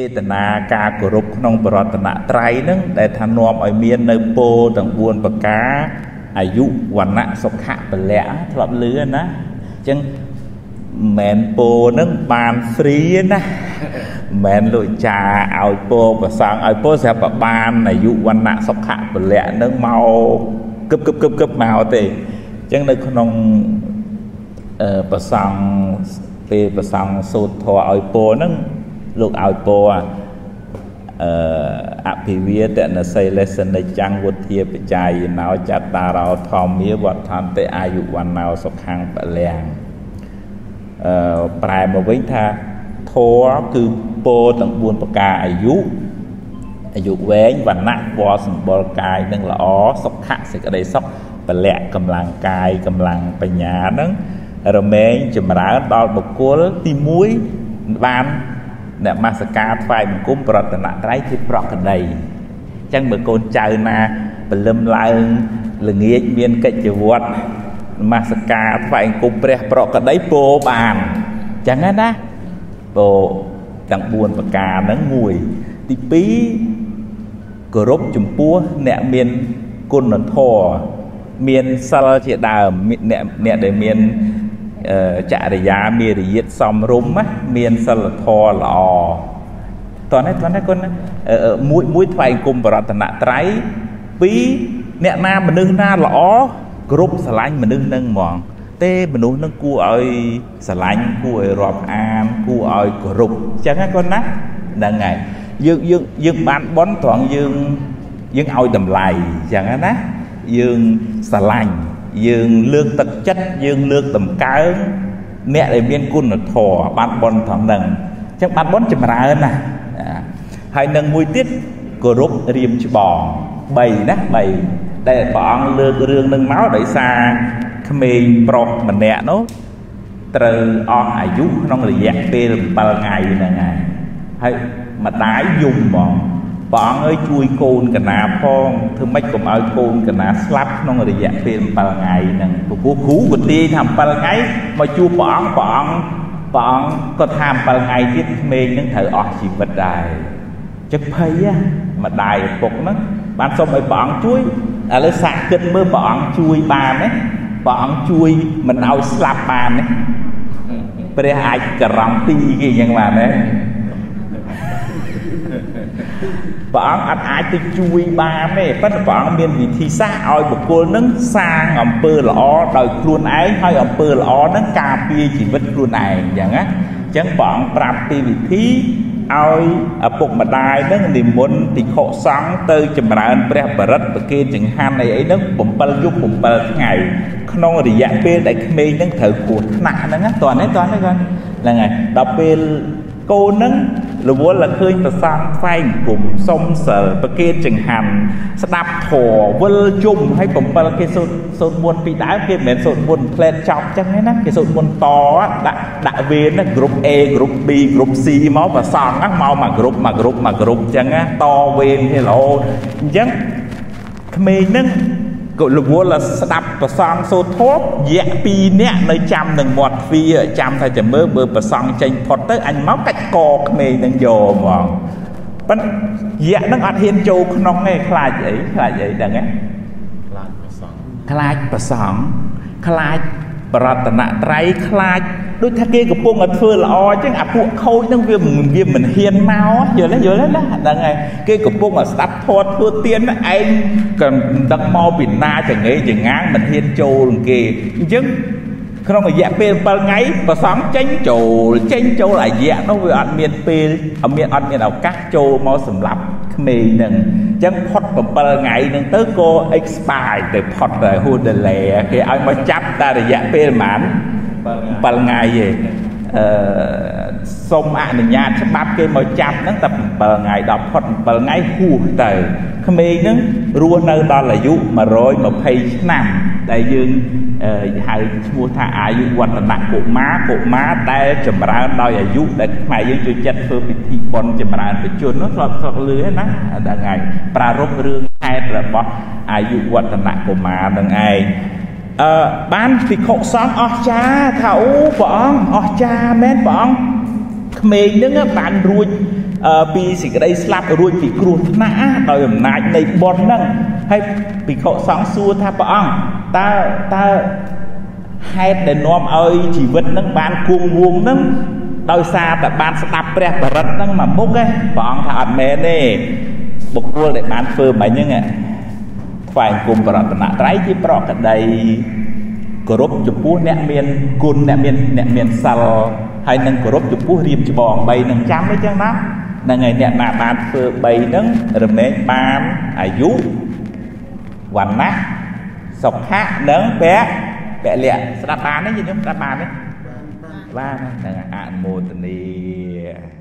ចេតនាការគោរពក្នុងបរតនត្រ័យហ្នឹងដែលថានាំឲ្យមាននៅពោទាំង4ប្រការអាយុវណ្ណៈសុខៈពលៈធ្លាប់លឺណាអញ្ចឹងមែនពោហ្នឹងបានហ្វ្រីណាមែនលោកចាឲ្យពោប្រសងឲ្យពោស្រាប់បានអាយុវណ្ណៈសុខៈពលៈហ្នឹងមកគឹបគឹបគឹបគឹបមកទេអញ្ចឹងនៅក្នុងអឺប្រសងពេលប្រសងសូត្រធម៌ឲ្យពោហ្នឹង លោកឲ្យពោអឺអភិវាទនសីលេសនិចាំងវុធាបច្ច័យណោចត្តារោធម្មាវត្ថន្តិអាយុវណ្ណោសុខੰពលំអឺប្រែមកវិញថាធម៌គឺពោទាំង4ប្រការអាយុអាយុវែងវណ្ណៈពណ៌សម្បុរកាយនឹងល្អសុខៈសេចក្តីសុខពលៈកម្លាំងកាយកម្លាំងបញ្ញានឹងរមែងចម្រើនដល់បុគ្គលទី1បានអ្នកមាសការថ្វាយបង្គំប្រតនត្រ័យជាប្រកដីអញ្ចឹងមើលកូនចៅណាព្រលឹមឡើងល្ងាចមានកិច្ចវត្តមាសការថ្វាយបង្គំព្រះប្រកដីពោបានអញ្ចឹងណាពោទាំង4ប្រការហ្នឹងមួយទី2គោរពចំពោះអ្នកមានគុណធម៌មានសិលជាដើមអ្នកអ្នកដែលមាន ចរិយាមារយាទសំរុំមានសិលធម៌ល្អតោះនេះតោះនេះគុណមួយមួយថ្វាយគុំបរតនត្រ័យពីរអ្នកណាមនុស្សណាល្អគ្រប់ស្រឡាញ់មនុស្សនឹងហ្មង ទេមនុស្សនឹងគួរឲ្យស្រឡាញ់គួរឲ្យរាប់អានគួរឲ្យគោរពអញ្ចឹងណាគាត់ណាហ្នឹងហើយយើងយើងយើងបានបន់ត្រង់យើងយើងឲ្យតម្លៃអញ្ចឹងណាយើងស្រឡាញ់ យើងលើកទឹកចិត្តយើងលើកតម្កើងអ្នកដែលមានគុណធម៌បានបន់ត្រង់ហ្នឹងអញ្ចឹងបានបន់ចម្រើនណាហើយនឹងមួយទៀតគោរពរៀមច្បង3ណា3ដែលព្រះអង្គលើករឿងនឹងមកដោយសារក្មេងប្រុសម្នាក់នោះត្រូវអស់អាយុក្នុងរយៈពេល7ថ្ងៃហ្នឹងហើយហើយម្ដាយយំហ្មង ព្រះអង្គអើយជួយកូនកណាផងធ្វើម៉េចកុំឲ្យកូនកណាស្លាប់ក្នុងរយៈពេល7ថ្ងៃហ្នឹងព្រោះគ្រូក៏ទាយថា7ថ្ងៃមកជួបព្រះអង្គព្រះអង្គព្រះអង្គក៏ថា7ថ្ងៃទៀតក្មេងហ្នឹងត្រូវអស់ជីវិតដែរចឹងភ័យម្ដាយឪពុកហ្នឹងបានសុំឲ្យព្រះអង្គជួយឥឡូវសាក់គិតមើលព្រះអង្គជួយបានទេព្រះអង្គជួយមិនឲ្យស្លាប់បានទេព្រះអាចការ៉ង់ទីគេយ៉ាងបានទេ ព្រះអង្គអត់អាចទៅជួយបានទេប៉ុន្តែព្រះអង្គមានវិធីសាស្ត្រឲ្យបុគ្គលនឹងសាងអំពើល្អដោយខ្លួនឯងហើយអំពើល្អនឹងការពារជីវិតខ្លួនឯងអញ្ចឹងណាអញ្ចឹងព្រះអង្គប្រាប់ពីវិធីឲ្យឪពុកម្ដាយនឹងនិមន្តភិក្ខុសង្ឃទៅចម្រើនព្រះបរិត្តប្រគេនចង្ហាន់អីអីហ្នឹង7យប់7ថ្ងៃក្នុងរយៈពេលដែលក្មេងហ្នឹងត្រូវគ្រោះថ្នាក់ហ្នឹងណាតើនេះតើនេះគាត់ហ្នឹងហើយដល់ពេលកូននឹង រវល់តែឃើញប្រសងផ្សែងគុំសុំសិលប្រគេនចង្ហាន់ស្ដាប់ធរវិលជុំឲ្យ7គេសូត្រសូត្រមុនពីដើមគេមិនមែនសូត្រមុនផ្លែតចប់ចឹងទេណាគេសូត្រមុនតដាក់ដាក់វេនណាក្រុម A ក្រុម B ក្រុម C មកប្រសងហ្នឹងមកមួយក្រុមមួយក្រុមមួយក្រុមចឹងណាតវេនគេរហូតអញ្ចឹងក្មេងហ្នឹង ក៏រវល់ស្ដាប់ប្រសងសូត្រធម៌យៈ2នាក់នៅចាំនឹងមាត់ទ្វារចាំថាចាំមើលបើប្រសងចេញផុតទៅអញមកកាច់កក្មេងនឹងយកហ្មងប៉ុន្តែយៈនឹងអត់ហ៊ានចូលក្នុងទេខ្លាចអីខ្លាចអីដឹងទេខ្លាចប្រសងខ្លាចប្រសងខ្លាចបរតនត្រ័យខ្លាច ដូចថាគេកំពុងតែធ្វើល្អអញ្ចឹងអាពួកខូចហ្នឹងវាវាមិនហ៊ានមកយល់ទេយល់ទេណាហ្នឹងហើយគេកំពុងតែស្ដាប់ធម៌ធ្វើទៀនឯងក៏មិនដឹងមកពីណាចងេចងាងមិនហ៊ានចូលគេអញ្ចឹងក្នុងរយៈពេល7ថ្ងៃប្រសំចេញចូលចេញចូលអាយៈនោះវាអត់មានពេលអត់មានអត់មានឱកាសចូលមកសម្រាប់ក្មេងនឹងអញ្ចឹងផុត7ថ្ងៃនឹងទៅក៏ expire ទៅផុតទៅ who delay គេឲ្យមកចាប់តែរយៈពេលប្រហែល 7ថ្ងៃទេអឺសុំអនុញ្ញាតច្បាប់គេមកចាប់ហ្នឹងតែ7ថ្ងៃដល់ផុត7ថ្ងៃហួសទៅក្មេងហ្នឹងរស់នៅដល់អាយុ120ឆ្នាំដែលយើងហៅឈ្មោះថាអាយុវឌ្ឍនកុមារកុមារដែលចម្រើនដោយអាយុដែលខ្មែរយើងជួយចិត្តធ្វើពិធីបុណ្យចម្រើនបជននោះធ្លាប់ធ្លាប់លឺណាដល់ថ្ងៃប្រារព្ធរឿងខេតរបស់អាយុវឌ្ឍនកុមារនឹងឯង អឺបានភិក្ខុសង្ឃអស្ចារ្យថាអូព្រះអង្គអស្ចារ្យមែនព្រះអង្គក្មេងនឹងបានរួចពីសេចក្តីស្លាប់រួចពីគ្រោះថ្នាក់ដោយអំណាចនៃបុណ្យហ្នឹងហើយភិក្ខុសង្ឃសួរថាព្រះអង្គតើតើហេតុដែលនាំឲ្យជីវិតហ្នឹងបានគង់វងហ្នឹងដោយសារតែបានស្ដាប់ព្រះបរិត្តហ្នឹងមកមុខឯងព្រះអង្គថាអត់មែនទេបុគ្គលដែលបានធ្វើមិនហ្នឹង ថ្វាយគុំប្រតនត្រ័យជាប្រកដីគោរពចំពោះអ្នកមានគុណអ្នកមានអ្នកមានសិលហើយនឹងគោរពចំពោះរៀបច្បង3នឹងចាំអីចឹងណាហ្នឹងហើយអ្នកណាបានធ្វើ3ហ្នឹងរមែងបានអាយុវណ្ណៈសុខៈនិងពៈពលៈស្ដាប់បានទេញោមស្ដាប់បានទេបានហ្នឹងអនុមោទនី